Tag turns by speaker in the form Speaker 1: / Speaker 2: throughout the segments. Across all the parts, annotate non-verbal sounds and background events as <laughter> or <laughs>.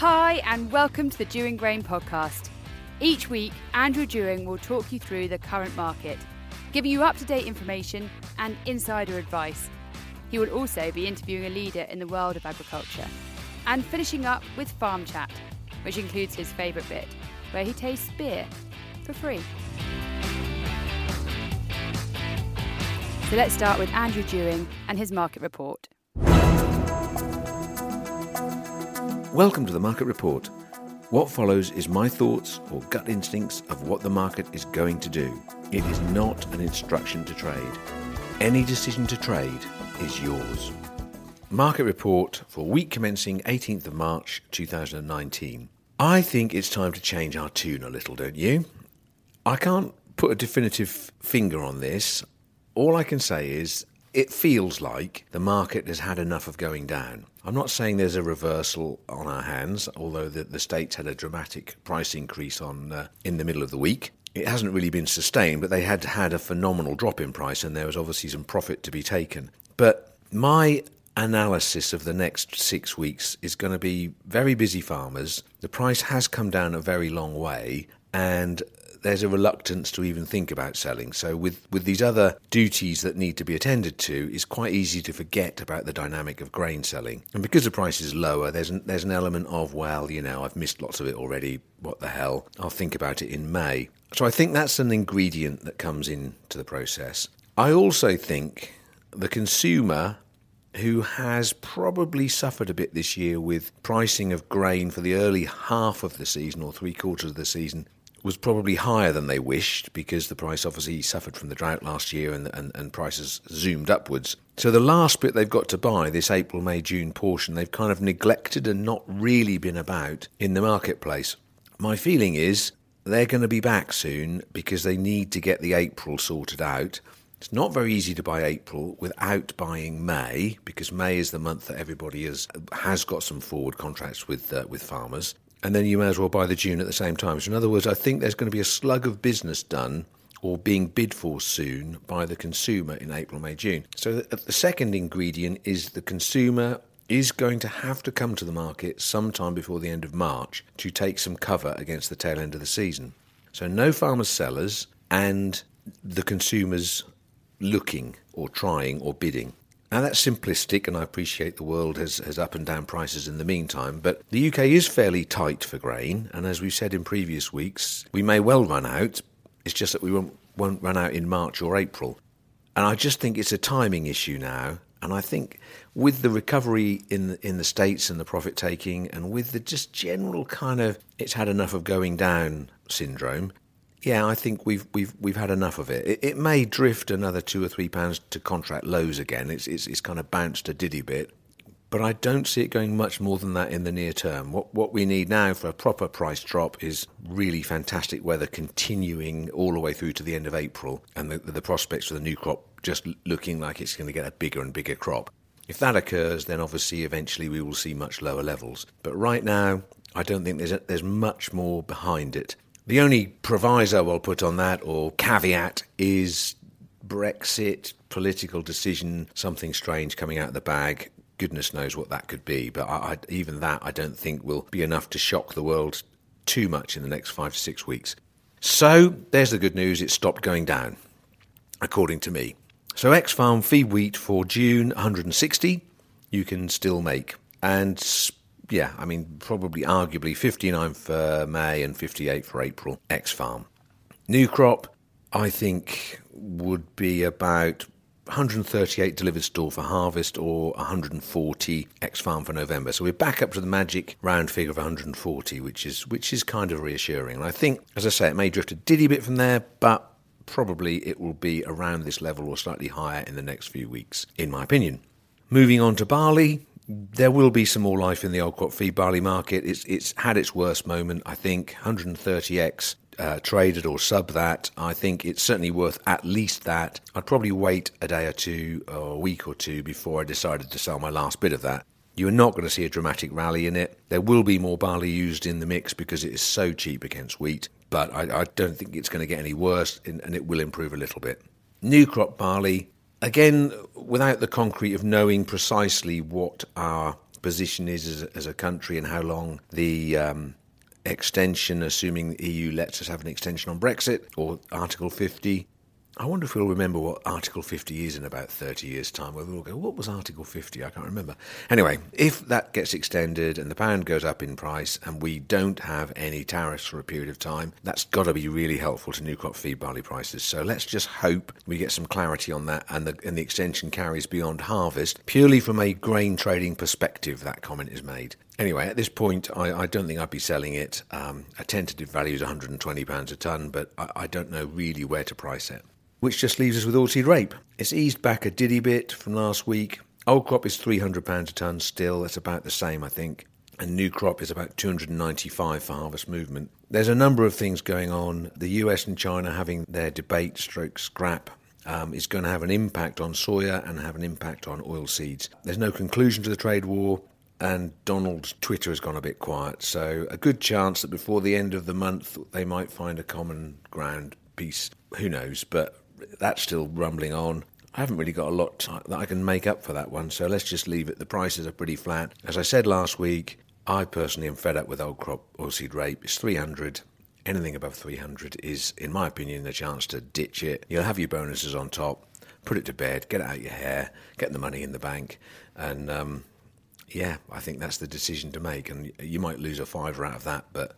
Speaker 1: Hi, and welcome to the Dewing Grain podcast. Each week, Andrew Dewing will talk you through the current market, giving you up to date information and insider advice. He will also be interviewing a leader in the world of agriculture and finishing up with Farm Chat, which includes his favourite bit, where he tastes beer for free. So let's start with Andrew Dewing and his market report.
Speaker 2: Welcome to the Market Report. What follows is my thoughts or gut instincts of what the market is going to do. It is not an instruction to trade. Any decision to trade is yours. Market Report for week commencing 18th of March 2019. I think it's time to change our tune a little, don't you? I can't put a definitive finger on this. All I can say is it feels like the market has had enough of going down. I'm not saying there's a reversal on our hands, although the, the states had a dramatic price increase on uh, in the middle of the week. It hasn't really been sustained, but they had had a phenomenal drop in price, and there was obviously some profit to be taken. But my analysis of the next six weeks is going to be very busy farmers. The price has come down a very long way, and there's a reluctance to even think about selling. So with, with these other duties that need to be attended to, it's quite easy to forget about the dynamic of grain selling. And because the price is lower, there's an, there's an element of, well, you know, I've missed lots of it already. What the hell? I'll think about it in May. So I think that's an ingredient that comes into the process. I also think the consumer who has probably suffered a bit this year with pricing of grain for the early half of the season or three quarters of the season was probably higher than they wished because the price obviously suffered from the drought last year and, and, and prices zoomed upwards. So the last bit they've got to buy, this April, May, June portion, they've kind of neglected and not really been about in the marketplace. My feeling is they're going to be back soon because they need to get the April sorted out. It's not very easy to buy April without buying May because May is the month that everybody has has got some forward contracts with uh, with farmers and then you may as well buy the June at the same time. So, in other words, I think there's going to be a slug of business done or being bid for soon by the consumer in April, May, June. So, uh, the second ingredient is the consumer is going to have to come to the market sometime before the end of March to take some cover against the tail end of the season. So, no farmers, sellers, and the consumers looking or trying or bidding. Now that's simplistic, and I appreciate the world has, has up and down prices in the meantime, but the UK is fairly tight for grain, and as we've said in previous weeks, we may well run out. It's just that we won't, won't run out in March or April. And I just think it's a timing issue now. And I think with the recovery in the, in the states and the profit taking, and with the just general kind of it's had enough of going down syndrome, yeah, I think we've we've we've had enough of it. It, it may drift another two or three pounds to contract lows again. It's, it's it's kind of bounced a diddy bit, but I don't see it going much more than that in the near term. What what we need now for a proper price drop is really fantastic weather continuing all the way through to the end of April, and the the prospects for the new crop just looking like it's going to get a bigger and bigger crop. If that occurs, then obviously eventually we will see much lower levels. But right now, I don't think there's a, there's much more behind it. The only proviso I'll put on that, or caveat, is Brexit, political decision, something strange coming out of the bag. Goodness knows what that could be, but I, I, even that I don't think will be enough to shock the world too much in the next five to six weeks. So there's the good news, it stopped going down, according to me. So X Farm feed wheat for June 160, you can still make. And yeah, I mean, probably arguably 59 for May and 58 for April, X Farm. New crop, I think, would be about 138 delivered store for harvest or 140 X farm for November. So we're back up to the magic round figure of 140, which is which is kind of reassuring. And I think, as I say, it may drift a diddy bit from there, but probably it will be around this level or slightly higher in the next few weeks, in my opinion. Moving on to barley, there will be some more life in the old crop feed barley market. It's it's had its worst moment, I think. 130x uh, traded or sub that. I think it's certainly worth at least that. I'd probably wait a day or two or a week or two before I decided to sell my last bit of that. You are not going to see a dramatic rally in it. There will be more barley used in the mix because it is so cheap against wheat, but I, I don't think it's going to get any worse and it will improve a little bit. New crop barley, again, without the concrete of knowing precisely what our position is as as a country and how long the um, extension, assuming the EU lets us have an extension on Brexit or Article 50. I wonder if we'll remember what Article 50 is in about 30 years' time. Where we'll go, what was Article 50? I can't remember. Anyway, if that gets extended and the pound goes up in price and we don't have any tariffs for a period of time, that's got to be really helpful to new crop feed barley prices. So let's just hope we get some clarity on that and the, and the extension carries beyond harvest. Purely from a grain trading perspective, that comment is made. Anyway, at this point, I, I, don't think I'd be selling it. Um, a tentative value is £120 a tonne, but I, I, don't know really where to price it. Which just leaves us with oilseed rape. It's eased back a diddy bit from last week. Old crop is £300 a tonne still. That's about the same, I think. And new crop is about 295 for harvest movement. There's a number of things going on. The US and China having their debate stroke scrap um, is going to have an impact on soya and have an impact on oilseeds. There's no conclusion to the trade war and Donald's Twitter has gone a bit quiet. So, a good chance that before the end of the month they might find a common ground piece. Who knows? But that's still rumbling on. I haven't really got a lot that I can make up for that one, so let's just leave it. The prices are pretty flat. As I said last week, I personally am fed up with old crop oilseed rape. It's 300. Anything above 300 is, in my opinion, the chance to ditch it. You'll have your bonuses on top, put it to bed, get it out your hair, get the money in the bank, and um, yeah, I think that's the decision to make. And you might lose a fiver out of that, but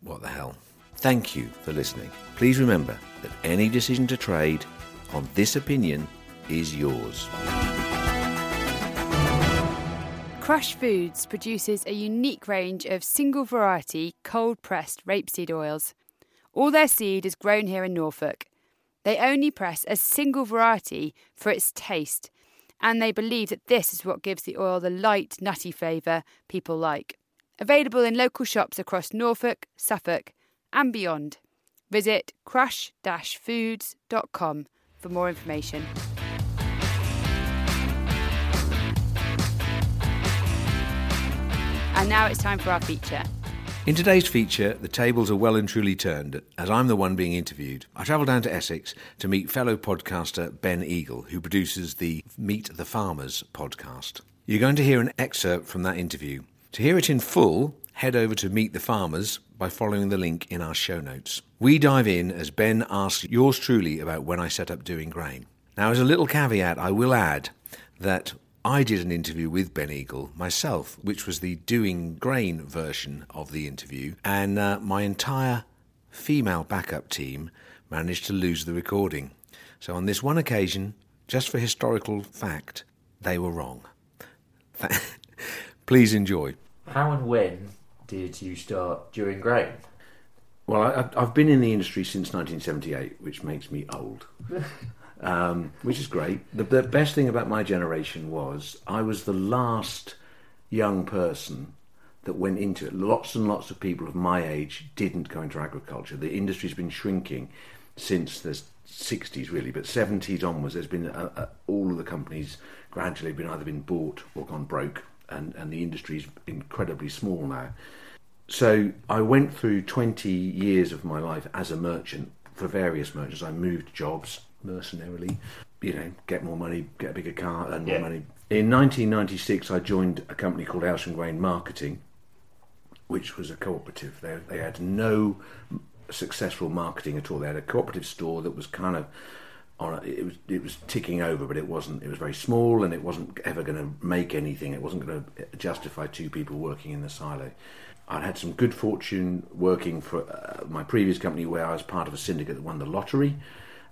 Speaker 2: what the hell? Thank you for listening. Please remember that any decision to trade on this opinion is yours.
Speaker 1: Crush Foods produces a unique range of single variety cold pressed rapeseed oils. All their seed is grown here in Norfolk. They only press a single variety for its taste and they believe that this is what gives the oil the light, nutty flavour people like. Available in local shops across Norfolk, Suffolk, and beyond. Visit crush foods.com for more information. And now it's time for our feature.
Speaker 2: In today's feature, the tables are well and truly turned, as I'm the one being interviewed. I travel down to Essex to meet fellow podcaster Ben Eagle, who produces the Meet the Farmers podcast. You're going to hear an excerpt from that interview. To hear it in full, head over to Meet the Farmers by following the link in our show notes. We dive in as Ben asks yours truly about when I set up Dewing Grain. Now, as a little caveat, I will add that I did an interview with Ben Eagle myself, which was the Dewing Grain version of the interview, and uh, my entire female backup team managed to lose the recording. So on this one occasion, just for historical fact, they were wrong. <laughs> Please enjoy.
Speaker 3: How and when did you start Dewing Grain?
Speaker 2: Well, I, I've been in the industry since 1978, which makes me old. <laughs> um, which is great. The, the best thing about my generation was I was the last young person that went into it. Lots and lots of people of my age didn't go into agriculture. The industry's been shrinking since the 60s, really, but 70s onwards. There's been a, a, all of the companies gradually been either been bought or gone broke, and, and the is incredibly small now. So I went through 20 years of my life as a merchant for various merchants. I moved jobs mercenarily, you know, get more money, get a bigger car, earn more yeah. money. In 1996, I joined a company called Aylsham Grain Marketing, which was a cooperative. They, they had no successful marketing at all. They had a cooperative store that was kind of on a, it was it was ticking over, but it wasn't. It was very small, and it wasn't ever going to make anything. It wasn't going to justify two people working in the silo. I'd had some good fortune working for uh, my previous company, where I was part of a syndicate that won the lottery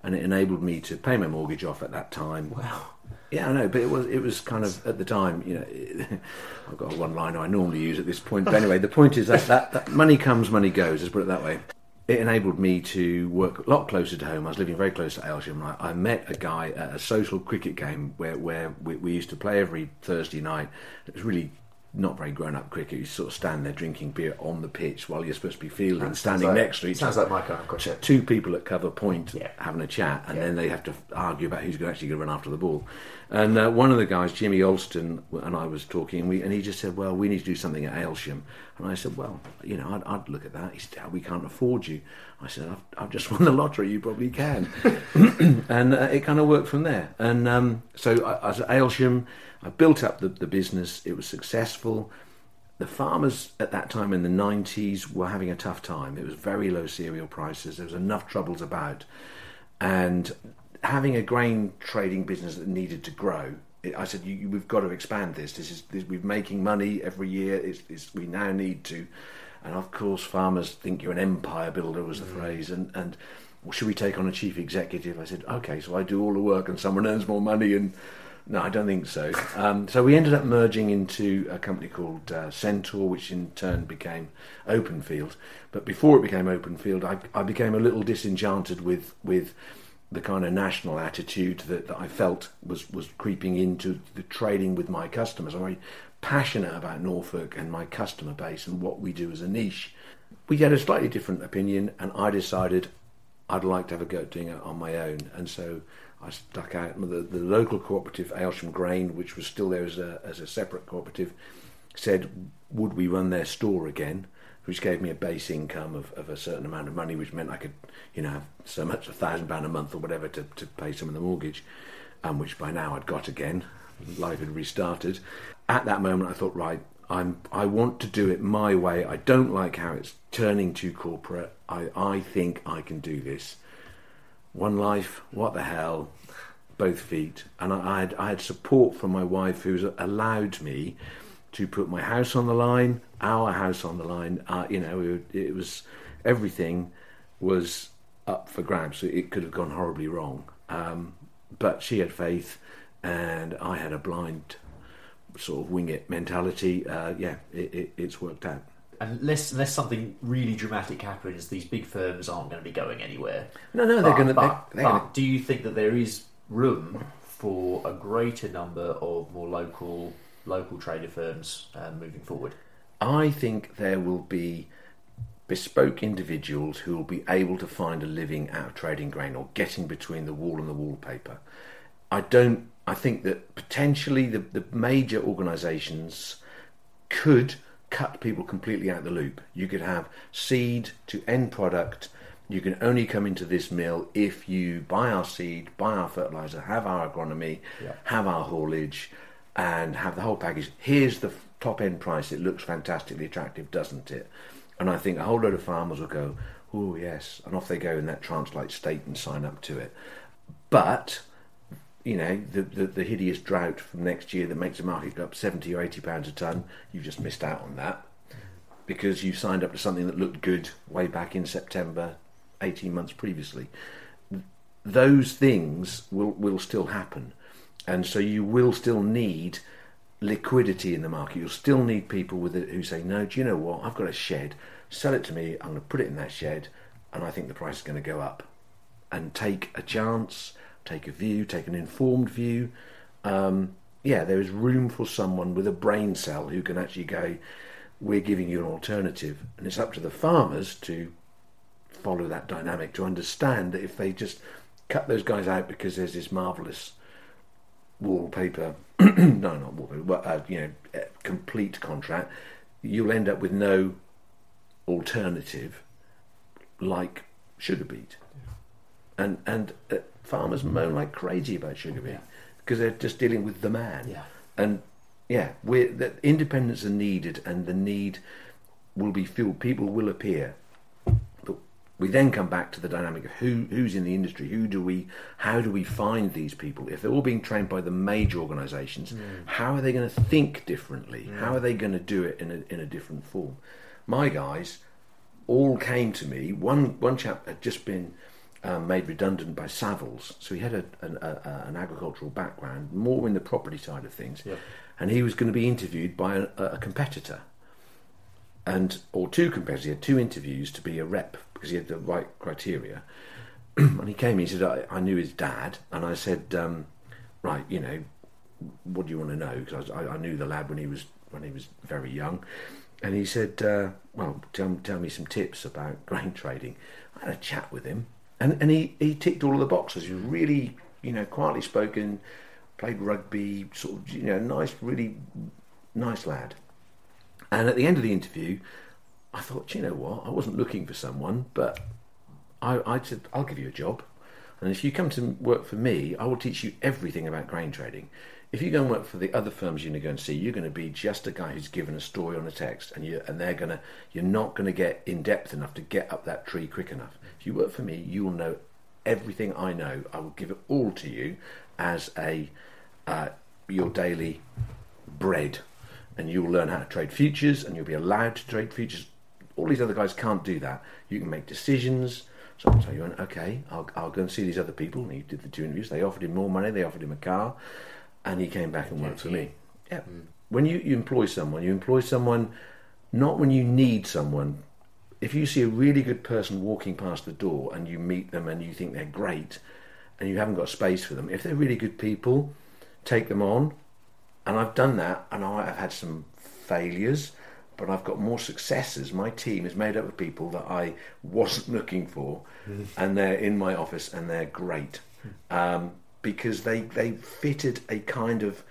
Speaker 2: and it enabled me to pay my mortgage off at that time.
Speaker 3: Wow.
Speaker 2: Yeah, I know, but it was it was kind of at the time, you know, it, <laughs> I've got a one liner I normally use at this point. But anyway, the point is that, that, that money comes, money goes. Let's put it that way. It enabled me to work a lot closer to home. I was living very close to Aylsham. I, I met a guy at a social cricket game where where we, we used to play every Thursday night. It was really not very grown up cricket. You sort of stand there drinking beer on the pitch while you're supposed to be fielding, standing
Speaker 3: like,
Speaker 2: next to each
Speaker 3: sounds other. Sounds like my kind of cricket.
Speaker 2: Two people at cover point
Speaker 3: yeah.
Speaker 2: having a chat, and yeah. then they have to argue about who's actually going to run after the ball. And uh, one of the guys, Jimmy Alston, and I was talking, and, we, and he just said, "Well, we need to do something at Aylsham." And I said, "Well, you know, I'd, I'd look at that." He said, "We can't afford you." I said, "I've, I've just <laughs> won the lottery. You probably can." <laughs> and uh, it kind of worked from there. And um, so I, I was at Aylsham. I built up the, the business. It was successful. The farmers at that time in the 90s were having a tough time. It was very low cereal prices. There was enough troubles about. And having a grain trading business that needed to grow, it, I said, you, we've got to expand this. This is this, we're making money every year. It's, it's, we now need to. And of course, farmers think you're an empire builder, was the mm. phrase. And, and well, should we take on a chief executive? I said, okay, so I do all the work and someone earns more money. And no, I don't think so. Um, so we ended up merging into a company called uh, Centaur, which in turn became Openfield. But before it became Openfield, I, I became a little disenchanted with with the kind of national attitude that, that I felt was, was creeping into the trading with my customers. I'm very passionate about Norfolk and my customer base and what we do as a niche. We had a slightly different opinion, and I decided I'd like to have a go at doing it on my own. And so I stuck out. The, the local cooperative, Aylsham Grain, which was still there as a, as a separate cooperative, said, Would we run their store again? Which gave me a base income of, of a certain amount of money, which meant I could, you know, have so much, a thousand pound a month or whatever to, to pay some of the mortgage, um, which by now I'd got again. Life had restarted. At that moment, I thought, right, I'm, I want to do it my way. I don't like how it's turning too corporate. I, I think I can do this. One life, what the hell? Both feet. And I, I had, I had support from my wife who's allowed me to put my house on the line, our house on the line. Uh, you know, it, it, was everything was up for grabs. So it could have gone horribly wrong. Um, but she had faith, and I had a blind sort of wing it mentality. Uh, yeah, it, it, it's worked out.
Speaker 4: Unless, unless something really dramatic happens, these big firms aren't going to be going anywhere.
Speaker 2: No, no, they're going to.
Speaker 4: But,
Speaker 2: they're, they're
Speaker 4: but do you think that there is room for a greater number of more local local trader firms uh, moving forward?
Speaker 2: I think there will be bespoke individuals who will be able to find a living out of trading grain or getting between the wall and the wallpaper. I don't. I think that potentially the, the major organisations could cut people completely out of the loop. You could have seed to end product. You can only come into this mill if you buy our seed, buy our fertilizer, have our agronomy, yeah. have our haulage, and have the whole package. Here's the top end price. It looks fantastically attractive, doesn't it? And I think a whole load of farmers will go, oh, yes. And off they go in that trance like state and sign up to it. But, you know, the, the, the, hideous drought from next year that makes the market go up 70 or 80 pounds a tonne, you've just missed out on that because you signed up to something that looked good way back in September, 18 months previously. Those things will, will still happen and so you will still need liquidity in the market. You'll still need people with it who say, "No, do you know what? I've got a shed. Sell it to me. I'm going to put it in that shed, and I think the price is going to go up." And take a chance, take a view, take an informed view. Um, yeah, there is room for someone with a brain cell who can actually go, "We're giving you an alternative," and it's up to the farmers to follow that dynamic to understand that if they just cut those guys out because there's this marvelous wallpaper, <clears throat> no, not wallpaper, but uh, you know, complete contract, you'll end up with no alternative like sugar beet. And and uh, farmers moan like crazy about sugar beet because they're just dealing with the man.
Speaker 4: Yeah.
Speaker 2: And yeah, we're, the independence are needed, and the need will be filled. People will appear we then come back to the dynamic of who who's in the industry, who do we, how do we find these people? If they're all being trained by the major organisations, mm. how are they going to think differently? Mm. How are they going to do it in a in a different form? My guys all came to me. One one chap had just been um, made redundant by Savills, so he had a, an, a, an, agricultural background, more in the property side of things,
Speaker 4: yep.
Speaker 2: and he was going to be interviewed by a, a competitor and or two competitors. He had two interviews to be a rep because he had the right criteria. <clears throat> and he came. He said, I, I, knew his dad, and I said, um, right, you know, what do you want to know? Because I, I, knew the lad when he was when he was very young. And he said, uh, well, tell, tell me some tips about <laughs> grain trading. I had a chat with him, and, and he, he ticked all of the boxes. He was really, you know, quietly spoken, played rugby, sort of, you know, nice, really nice lad. And at the end of the interview, I thought, you know what? I wasn't looking for someone, but I, I said, I'll give you a job. And if you come to work for me, I will teach you everything about grain trading. if you go and work for the other firms you're going to go and see, you're going to be just a guy who's given a story on a text, and you and they're going to you're not going to get in depth enough to get up that tree quick enough. If you work for me, you will know everything I know. I will give it all to you as a uh, your daily bread, and you'll learn how to trade futures, and you'll be allowed to trade futures. All these other guys can't do that. You can make decisions. So tell you, okay, I'll, I'll go and see these other people. And he did the two interviews. They offered him more money. They offered him a car and he came back and worked for me. Yeah. Mm. When you, you employ someone, you employ someone not when you need someone. If you see a really good person walking past the door and you meet them and you think they're great and you haven't got space for them, if they're really good people, take them on. And I've done that and I've had some failures, but I've got more successes. My team is made up of people that I wasn't looking for mm. <laughs> and they're in my office and they're great. Um, because they they fitted a kind of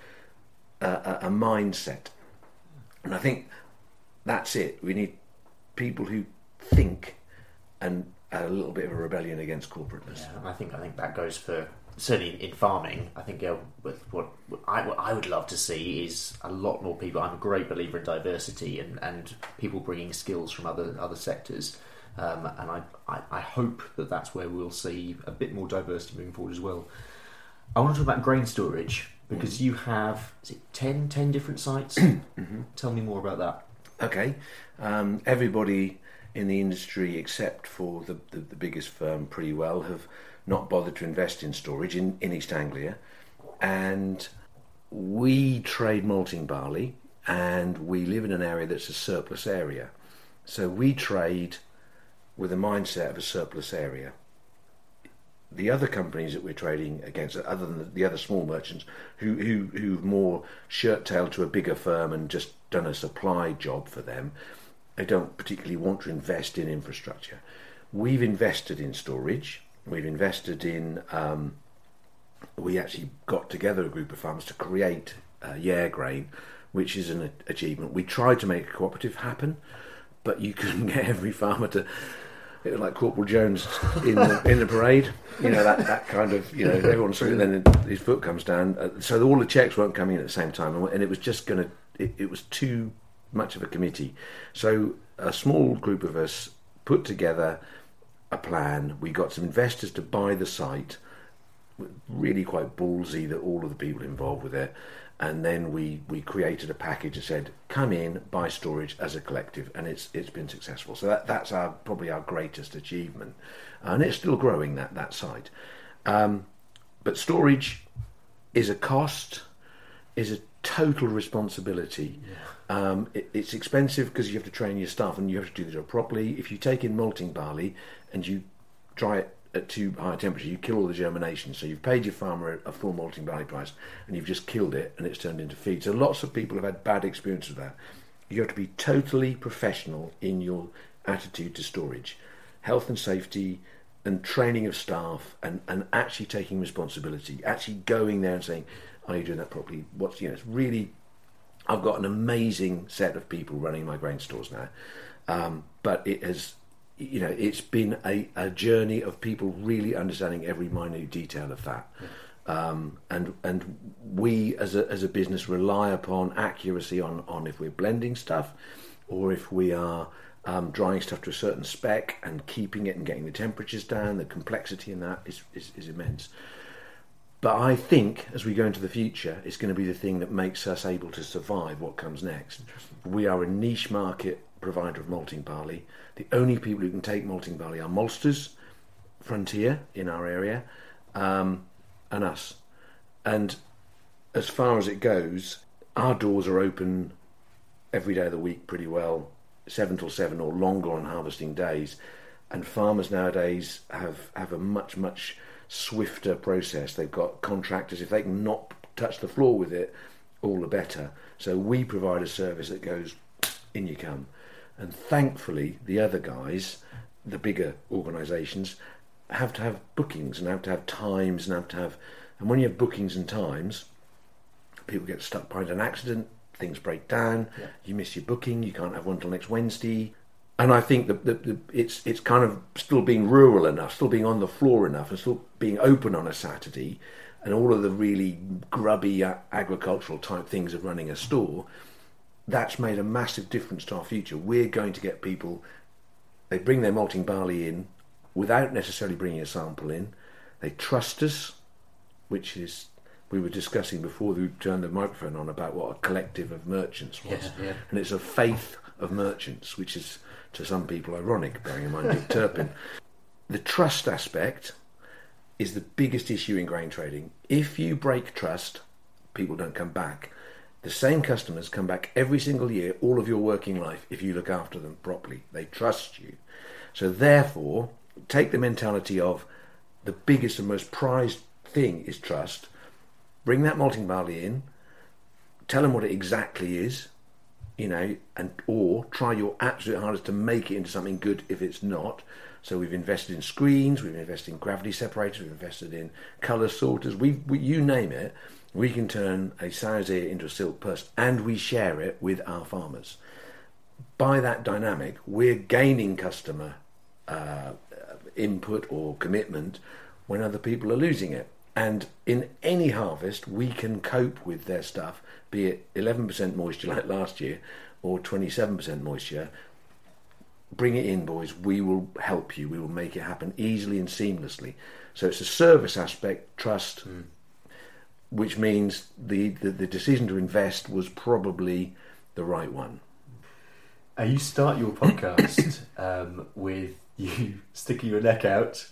Speaker 2: uh, a, a mindset, and I think that's it. We need people who think and a little bit of a rebellion against corporateness.
Speaker 4: Yeah, I think I think that goes for certainly in farming. I think uh, with what, what, I, what I would love to see is a lot more people. I'm a great believer in diversity and, and people bringing skills from other other sectors. Um, and I, I, I hope that that's where we'll see a bit more diversity moving forward as well. I want to talk about grain storage because mm. you have is it 10, 10 different sites. <clears throat> mm-hmm. Tell me more about that.
Speaker 2: Okay, um, everybody in the industry except for the, the, the, biggest firm, pretty well, have not bothered to invest in storage in, in East Anglia, and we trade malting barley, and we live in an area that's a surplus area, so we trade with a mindset of a surplus area the other companies that we're trading against, other than the, the other small merchants who who who've more shirt-tailed to a bigger firm and just done a supply job for them, they don't particularly want to invest in infrastructure. We've invested in storage. We've invested in. Um, we actually got together a group of farmers to create uh, Yeah Grain, which is an achievement. We tried to make a cooperative happen, but you <laughs> couldn't get every farmer to it was like Corporal Jones in the, in the parade. You know that, that kind of you know everyone's and then his foot comes down. Uh, so all the checks weren't coming in at the same time, and, and it was just going to. It, it was too much of a committee. So a small group of us put together a plan. We got some investors to buy the site. Really quite ballsy that all of the people involved with it and then we, we created a package and said, come in, buy storage as a collective, and it's it's been successful. So that, that's our probably our greatest achievement, and it's still growing that that site. Um, but storage is a cost, is a total responsibility. Yeah. Um, it, it's expensive because you have to train your staff and you have to do the job properly. If you take in malting barley and you dry it at too high a temperature, you kill all the germination. So you've paid your farmer a, full malting barley price, and you've just killed it, and it's turned into feed. So lots of people have had bad experience with that. You have to be totally professional in your attitude to storage, health and safety, and training of staff, and, and actually taking responsibility. Actually going there and saying, "Are you doing that properly?" What's you know, it's really. I've got an amazing set of people running my grain stores now, um, but it has you know, it's been a, a journey of people really understanding every minute detail of that. Um, and and we as a as a business rely upon accuracy on on if we're blending stuff, or if we are um, drying stuff to a certain spec and keeping it and getting the temperatures down. The complexity in that is, is, is immense. But I think as we go into the future, it's going to be the thing that makes us able to survive what comes next. We are a niche market provider of malting barley. The only people who can take malting barley are maltsters, Frontier in our area, um, and us. And as far as it goes, our doors are open every day of the week pretty well, seven till seven or longer on harvesting days. And farmers nowadays have, have a much, much swifter process. They've got contractors, if they can not touch the floor with it, all the better. So we provide a service that goes in you come. And thankfully, the other guys, the bigger organisations, have to have bookings and have to have times and have to have. And when you have bookings and times, people get stuck behind an accident, things break down, yeah. you miss your booking, you can't have one till next Wednesday. And I think that, that, that it's it's kind of still being rural enough, still being on the floor enough, and still being open on a Saturday and all of the really grubby uh, agricultural type things of running a store, that's made a massive difference to our future. We're going to get people, they bring their malting barley in without necessarily bringing a sample in. They trust us, which is, we were discussing before we turned the microphone on about what a collective of merchants was.
Speaker 4: Yeah, yeah.
Speaker 2: And it's a faith of merchants, which is to some people ironic, bearing in mind Dick <laughs> Turpin. The trust aspect is the biggest issue in grain trading. If you break trust, people don't come back. The same customers come back every single year, all of your working life, if you look after them properly. They trust you. So, therefore, take the mentality of the biggest and most prized thing is trust. Bring that malting barley in, tell them what it exactly is, you know, and or try your absolute hardest to make it into something good if it's not. So we've invested in screens, we've invested in gravity separators, we've invested in colour sorters. We, we you name it, we can turn a sow's ear into a silk purse, and we share it with our farmers. By that dynamic, we're gaining customer uh, input or commitment when other people are losing it. And in any harvest, we can cope with their stuff, be it 11% moisture like last year or 27% moisture. Bring it in, boys. We will help you. We will make it happen easily and seamlessly. So it's a service aspect, trust, which means the, the, the decision to invest was probably the right one.
Speaker 4: Uh, you start your podcast <coughs> um, with you <laughs> sticking your neck out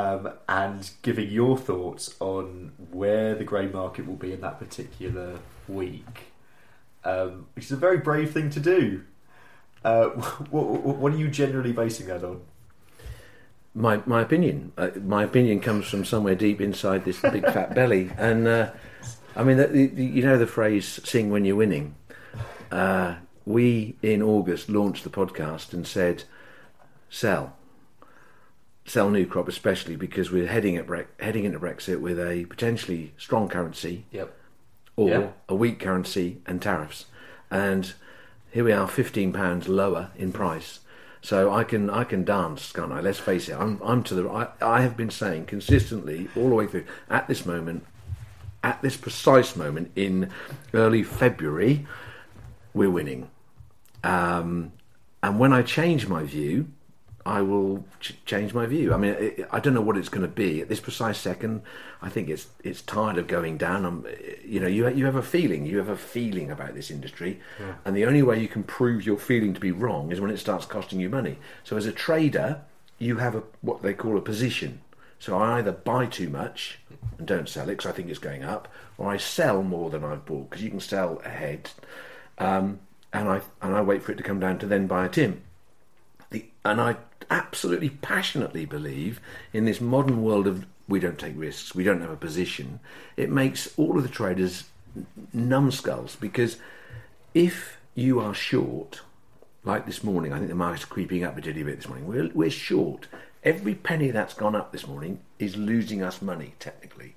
Speaker 4: um, and giving your thoughts on where the grey market will be in that particular week, um, which is a very brave thing to do. Uh, <laughs> what, what, what are you generally basing that on?
Speaker 2: My my opinion. Uh, my opinion comes from somewhere deep inside this big fat <laughs> belly, and uh, I mean, the, the, you know the phrase "sing when you're winning." Uh, we in August launched the podcast and said, "Sell, sell new crop, especially because we're heading at Bre- heading into Brexit with a potentially strong currency
Speaker 4: Yep.
Speaker 2: or
Speaker 4: Yeah.
Speaker 2: a weak currency and tariffs. And here we are, fifteen pounds lower in price. So I can I can dance, can't I? Let's face it. I'm I'm to the. I, I have been saying consistently all the way through. At this moment, at this precise moment in early February, we're winning. Um, and when I change my view, I will ch- change my view. I mean, it, I don't know what it's going to be at this precise second. I think it's it's tired of going down. I'm, you know, you you have a feeling, you have a feeling about this industry, and the only way you can prove your feeling to be wrong is when it starts costing you money. So as a trader, you have a what they call a position. So I either buy too much and don't sell it because I think it's going up, or I sell more than I've bought because you can sell ahead, um, and I and I wait for it to come down to then buy a tin the, and I absolutely passionately believe in this modern world of we don't take risks, we don't have a position. It makes all of the traders numbskulls because if you are short, like this morning, I think the market's creeping up a little bit this morning. We're, we're short. Every penny that's gone up this morning is losing us money, technically.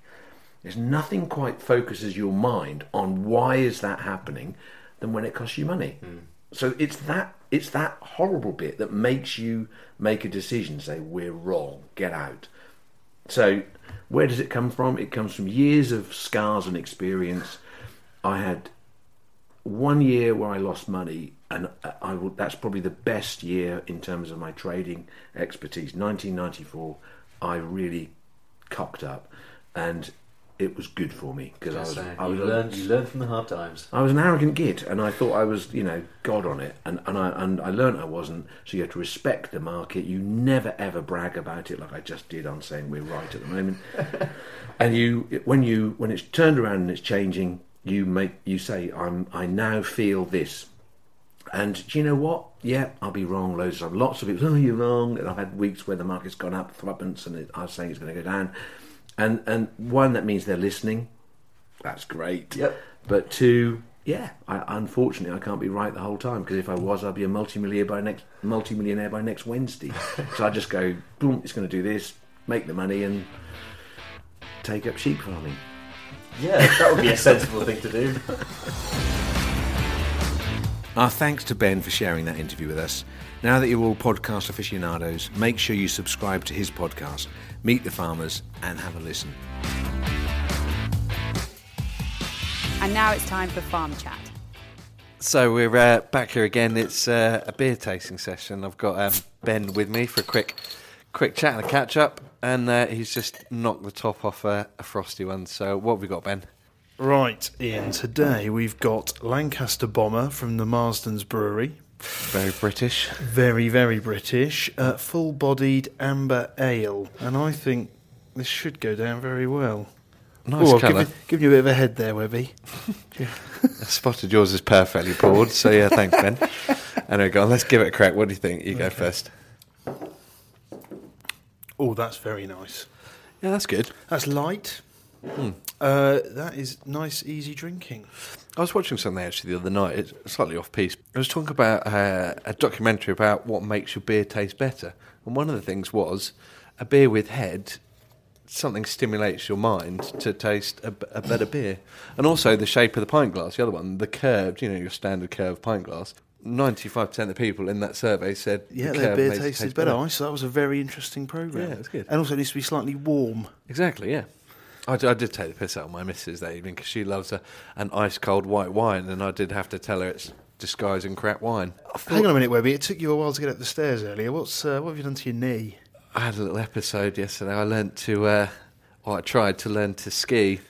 Speaker 2: There's nothing quite focuses your mind on why is that happening than when it costs you money. Hmm. So it's that it's that horrible bit that makes you make a decision, say we're wrong, get out. So where does it come from? It comes from years of scars and experience. I had one year where I lost money, and uh, I, I will, that's probably the best year in terms of my trading expertise. 1994, I really cocked up, and it was good for me because I was, I was
Speaker 4: you, learn, you learn from the hard times.
Speaker 2: I was an arrogant git, and I thought I was, you know, God on it, and and I and I learnt I wasn't. So you have to respect the market. You never ever brag about it like I just did on saying we're right at the moment. <laughs> and you, when you when it's turned around and it's changing, you make you say I'm I now feel this. And do you know what? Yeah, I'll be wrong loads of times. Lots of people, oh, you're wrong. And I've had weeks where the market's gone up threepence and it, I was saying it's going to go down. And and one, that means they're listening. That's great.
Speaker 4: Yep.
Speaker 2: But two, yeah, I, unfortunately, I can't be right the whole time because if I was, I'd be a multimillionaire by next multimillionaire by next Wednesday. <laughs> so I just go, boom, it's going to do this, make the money, and take up sheep farming.
Speaker 4: Yeah, that would be a sensible thing to do. <laughs>
Speaker 2: Our thanks to Ben for sharing that interview with us. Now that you're all podcast aficionados, make sure you subscribe to his podcast, Meet the Farmers, and have a listen.
Speaker 1: And now it's time for Farm Chat.
Speaker 5: So we're uh, back here again. It's uh, a beer tasting session. I've got um, Ben with me for a quick, quick chat and a catch up, and uh, he's just knocked the top off a, a frosty one. So what have we got, Ben?
Speaker 6: Right, Ian. Today we've got Lancaster Bomber from the Marston's Brewery.
Speaker 5: Very British.
Speaker 6: Very, very British. Uh, full bodied amber ale. And I think this should go down very well.
Speaker 5: Nice
Speaker 6: Oh, I've
Speaker 5: colour.
Speaker 6: given, given you a bit of a head there, Webby. <laughs>
Speaker 5: I spotted yours is perfectly poured. So yeah, thanks, Ben. anyway, go on. Let's give it a crack. What do you think? You go first.
Speaker 6: Oh, that's very nice.
Speaker 5: Yeah, that's good.
Speaker 6: That's light. Uh, that is nice, easy drinking.
Speaker 5: I was watching something actually the other night. It's slightly off piece. I was talking about uh, a documentary about what makes your beer taste better, and one of the things was a beer with head. Something stimulates your mind to taste a, a better beer, and also the shape of the pint glass. The other one, the curved, you know, your standard curved pint glass. Ninety-five percent of the people in that survey said
Speaker 6: Yeah,
Speaker 5: the
Speaker 6: their beer tasted
Speaker 5: taste
Speaker 6: better. I so that was a very interesting program.
Speaker 5: Yeah, it's good.
Speaker 6: And also, it needs to be slightly warm.
Speaker 5: Exactly, yeah. I, I did take the piss out of my missus that evening because she loves a, an ice cold white wine, and I did have to tell her it's disguising crap wine.
Speaker 6: Hang on a minute, Webby. It took you a while to get up the stairs earlier. What's uh, what have you done to your knee?
Speaker 5: I had a little episode yesterday. I learnt to, uh, or I tried to learn to ski.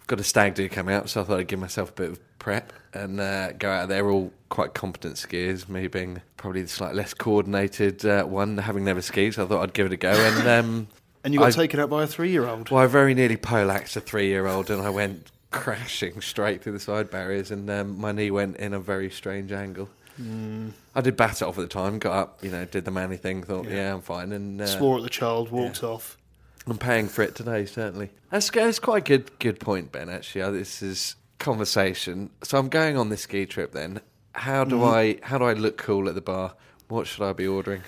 Speaker 5: I've got a stag do coming up, so I thought I'd give myself a bit of prep and uh, go out there. All quite competent skiers, me being probably the slightly less coordinated uh, one, having never skied. So I thought I'd give it a go. And um,
Speaker 6: And you got
Speaker 5: I-
Speaker 6: taken out by a three-year-old.
Speaker 5: Well, I very nearly poleaxed a three-year-old, and I went <laughs> crashing straight through the side barriers, and um, my knee went in a very strange angle. I did bat it off at the time, got up, you know, did the manly thing, thought, yeah,
Speaker 6: Yeah.
Speaker 5: I'm fine, and uh,
Speaker 6: Swore at the child, walked off.
Speaker 5: I'm paying for it today, certainly. That's, that's quite a good good point, Ben. Actually, Uh, this is conversation. So I'm going on this ski trip. Then, how do I how do I look cool at the bar? What should I be ordering?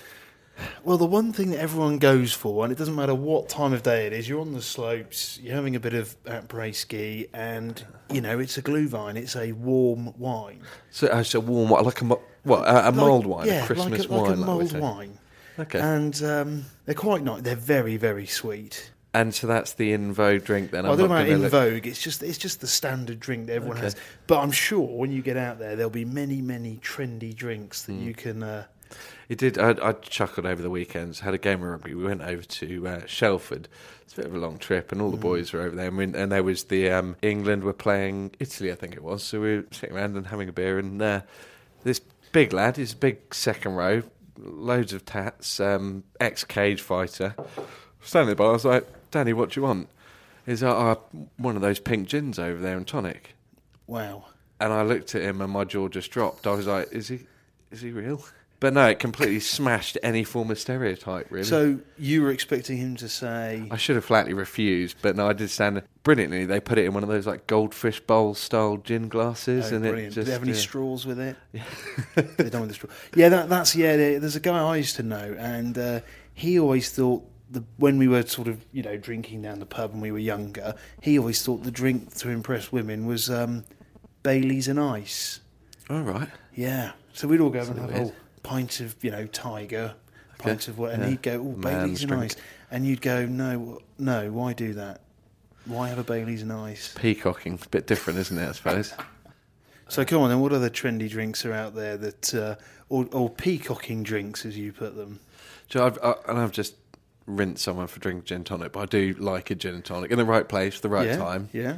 Speaker 6: Well, the one thing that everyone goes for, and it doesn't matter what time of day it is, you're on the slopes, you're having a bit of après ski, and you know it's a glue glühwein, it's a warm wine,
Speaker 5: So, uh, so warm, like a what a, a mulled wine,
Speaker 6: yeah,
Speaker 5: a Christmas
Speaker 6: like a, like
Speaker 5: wine,
Speaker 6: a
Speaker 5: like we
Speaker 6: mulled
Speaker 5: say.
Speaker 6: wine,
Speaker 5: Okay,
Speaker 6: and um, they're quite nice. They're very, very sweet.
Speaker 5: and so that's the in vogue drink. Then
Speaker 6: Well, I don't know about in
Speaker 5: look-
Speaker 6: vogue. It's just it's just the standard drink that everyone
Speaker 5: Okay.
Speaker 6: has. But I'm sure when you get out there, there'll be many, many trendy drinks that you can. Uh,
Speaker 5: It did. I, I chuckled over the weekends. Had a game of rugby. We went over to uh, Shelford. It's a bit of a long trip, and all the boys were over there. And, we, and there was the um, England were playing Italy, I think it was. So we were sitting around and having a beer. And uh, this big lad, he's a big second row, loads of tats, um, ex cage fighter. Standing bar, I was like, "Danny, what do you want?" He's like, oh, "One of those pink gins over there and tonic."
Speaker 6: wow.
Speaker 5: And I looked at him, and my jaw just dropped. I was like, "Is he? Is he real?" But no, it completely smashed any form of stereotype. Really.
Speaker 6: So you were expecting him to say,
Speaker 5: I should have flatly refused, but no, I did stand brilliantly. They put it in one of those like goldfish bowl style gin glasses,
Speaker 6: Oh,
Speaker 5: and
Speaker 6: brilliant.
Speaker 5: it just
Speaker 6: Did they have any
Speaker 5: yeah.
Speaker 6: straws with it? Yeah. <laughs> they don't with the straw. Yeah, that, that's yeah. there- There's a guy I used to know, and uh, he always thought the when we were sort of you know drinking down the pub when we were younger, he always thought the drink to impress women was um, Bailey's and ice.
Speaker 5: All right.
Speaker 6: Yeah, so we'd all go and have a whole pint of you know Tiger, pint of what, and
Speaker 5: yeah.
Speaker 6: he'd go, "Oh, Bailey's and ice," and you'd go, "No, no, why do that? Why have a Bailey's and ice?"
Speaker 5: Peacocking, a bit different, isn't it? I suppose.
Speaker 6: So come on, then. What other trendy drinks are out there that, uh, or, or peacocking drinks, as you put them?
Speaker 5: Know, I've, I, and I've just rinsed someone for drinking gin tonic, but I do like a gin and tonic in the right place, the right
Speaker 6: yeah,
Speaker 5: time.
Speaker 6: Yeah.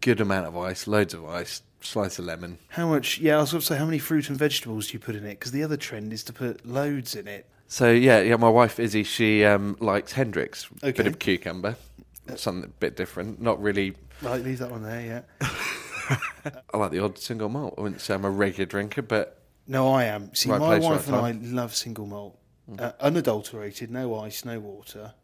Speaker 5: Good amount of ice, loads of ice, slice of lemon.
Speaker 6: How much? Yeah, I was going to say, how many fruit and vegetables do you put in it? Because the other trend is to put loads in it.
Speaker 5: So yeah, yeah. My wife Izzy, she um, likes Hendrick's,
Speaker 6: Okay.
Speaker 5: bit of cucumber, something a bit different. Not really.
Speaker 6: Right, leave that one there. Yeah. <laughs>
Speaker 5: I like the odd single malt. I wouldn't say I'm a regular drinker, but
Speaker 6: No, I am. See,
Speaker 5: Right
Speaker 6: my
Speaker 5: place,
Speaker 6: wife
Speaker 5: right
Speaker 6: and I love single malt, uh, unadulterated, no ice, no water.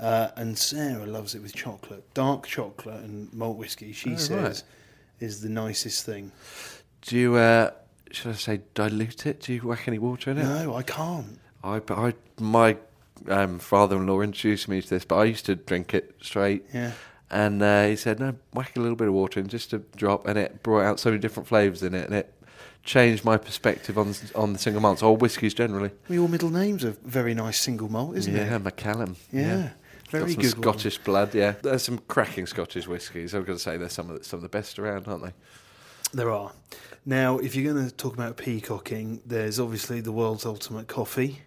Speaker 6: Uh, and Sarah loves it with chocolate, dark chocolate and malt whiskey. She
Speaker 5: Oh,
Speaker 6: says
Speaker 5: right.
Speaker 6: is the nicest thing.
Speaker 5: do you? Uh, should I say dilute it? Do you whack any water in it?
Speaker 6: No, I can't.
Speaker 5: I, I, my um, father-in-law introduced me to this, but I used to drink it straight.
Speaker 6: Yeah.
Speaker 5: And uh, he said, "No, whack a little bit of water in, just a drop," and it brought out so many different flavours in it, and it changed my perspective on on the single malts or whiskies generally.
Speaker 6: Well, your middle name's a very nice single malt, isn't
Speaker 5: yeah,
Speaker 6: it?
Speaker 5: Macallum.
Speaker 6: Yeah. Very
Speaker 5: got some
Speaker 6: good one.
Speaker 5: Scottish blood. Yeah, there's some cracking Scottish whiskies. I've got to say, they're some of the, some of the best around, aren't they?
Speaker 6: There are. Now, if you're going to talk about peacocking, there's obviously the world's ultimate coffee.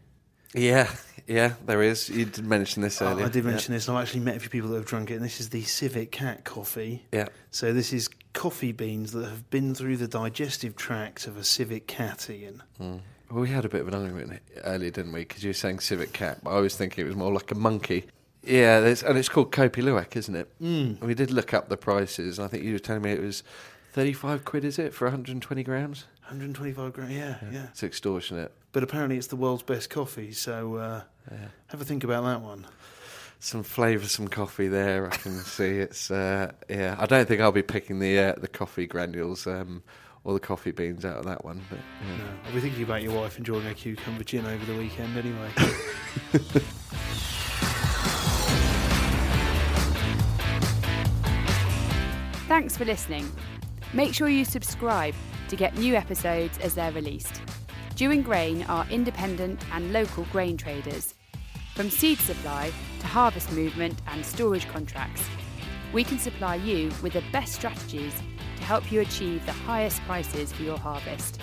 Speaker 5: Yeah, yeah, there is. You did mention this
Speaker 6: Oh,
Speaker 5: earlier.
Speaker 6: I did mention this, and I've actually met a few people that have drunk it, and this is the Civet Cat coffee.
Speaker 5: Yeah.
Speaker 6: So this is coffee beans that have been through the digestive tract of a civet cat, Ian.
Speaker 5: Mm. Well, we had a bit of an argument earlier, didn't we? Because you were saying civet cat, but I was thinking it was more like a monkey. Yeah, there's, and it's called Kopi Luwak, isn't it?
Speaker 6: Mm.
Speaker 5: We did look up the prices, and I think you were telling me it was 35 quid, is it, for 120 grams?
Speaker 6: 125 grams, yeah, yeah,
Speaker 5: It's extortionate.
Speaker 6: But apparently it's the world's best coffee, so uh, have a think about that one.
Speaker 5: Some flavoursome coffee there, I can <laughs> see. It's uh, yeah. I don't think I'll be picking the uh, the coffee granules um, or the coffee beans out of that one. But yeah.
Speaker 6: No, I'll be thinking about your wife enjoying a cucumber gin over the weekend anyway. <laughs>
Speaker 1: Thanks for listening. Make sure you subscribe to get new episodes as they're released. Dewing Grain are independent and local grain traders. From seed supply to harvest movement and storage contracts, we can supply you with the best strategies to help you achieve the highest prices for your harvest.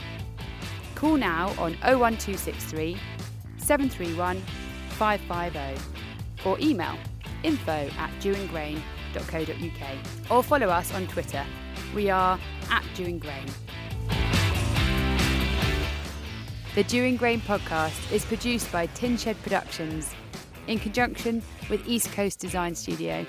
Speaker 1: Call now on 01263 731 550 or email info at or follow us on Twitter. We are at Dewing Grain. The Dewing Grain podcast is produced by Tin Shed Productions in conjunction with East Coast Design Studio.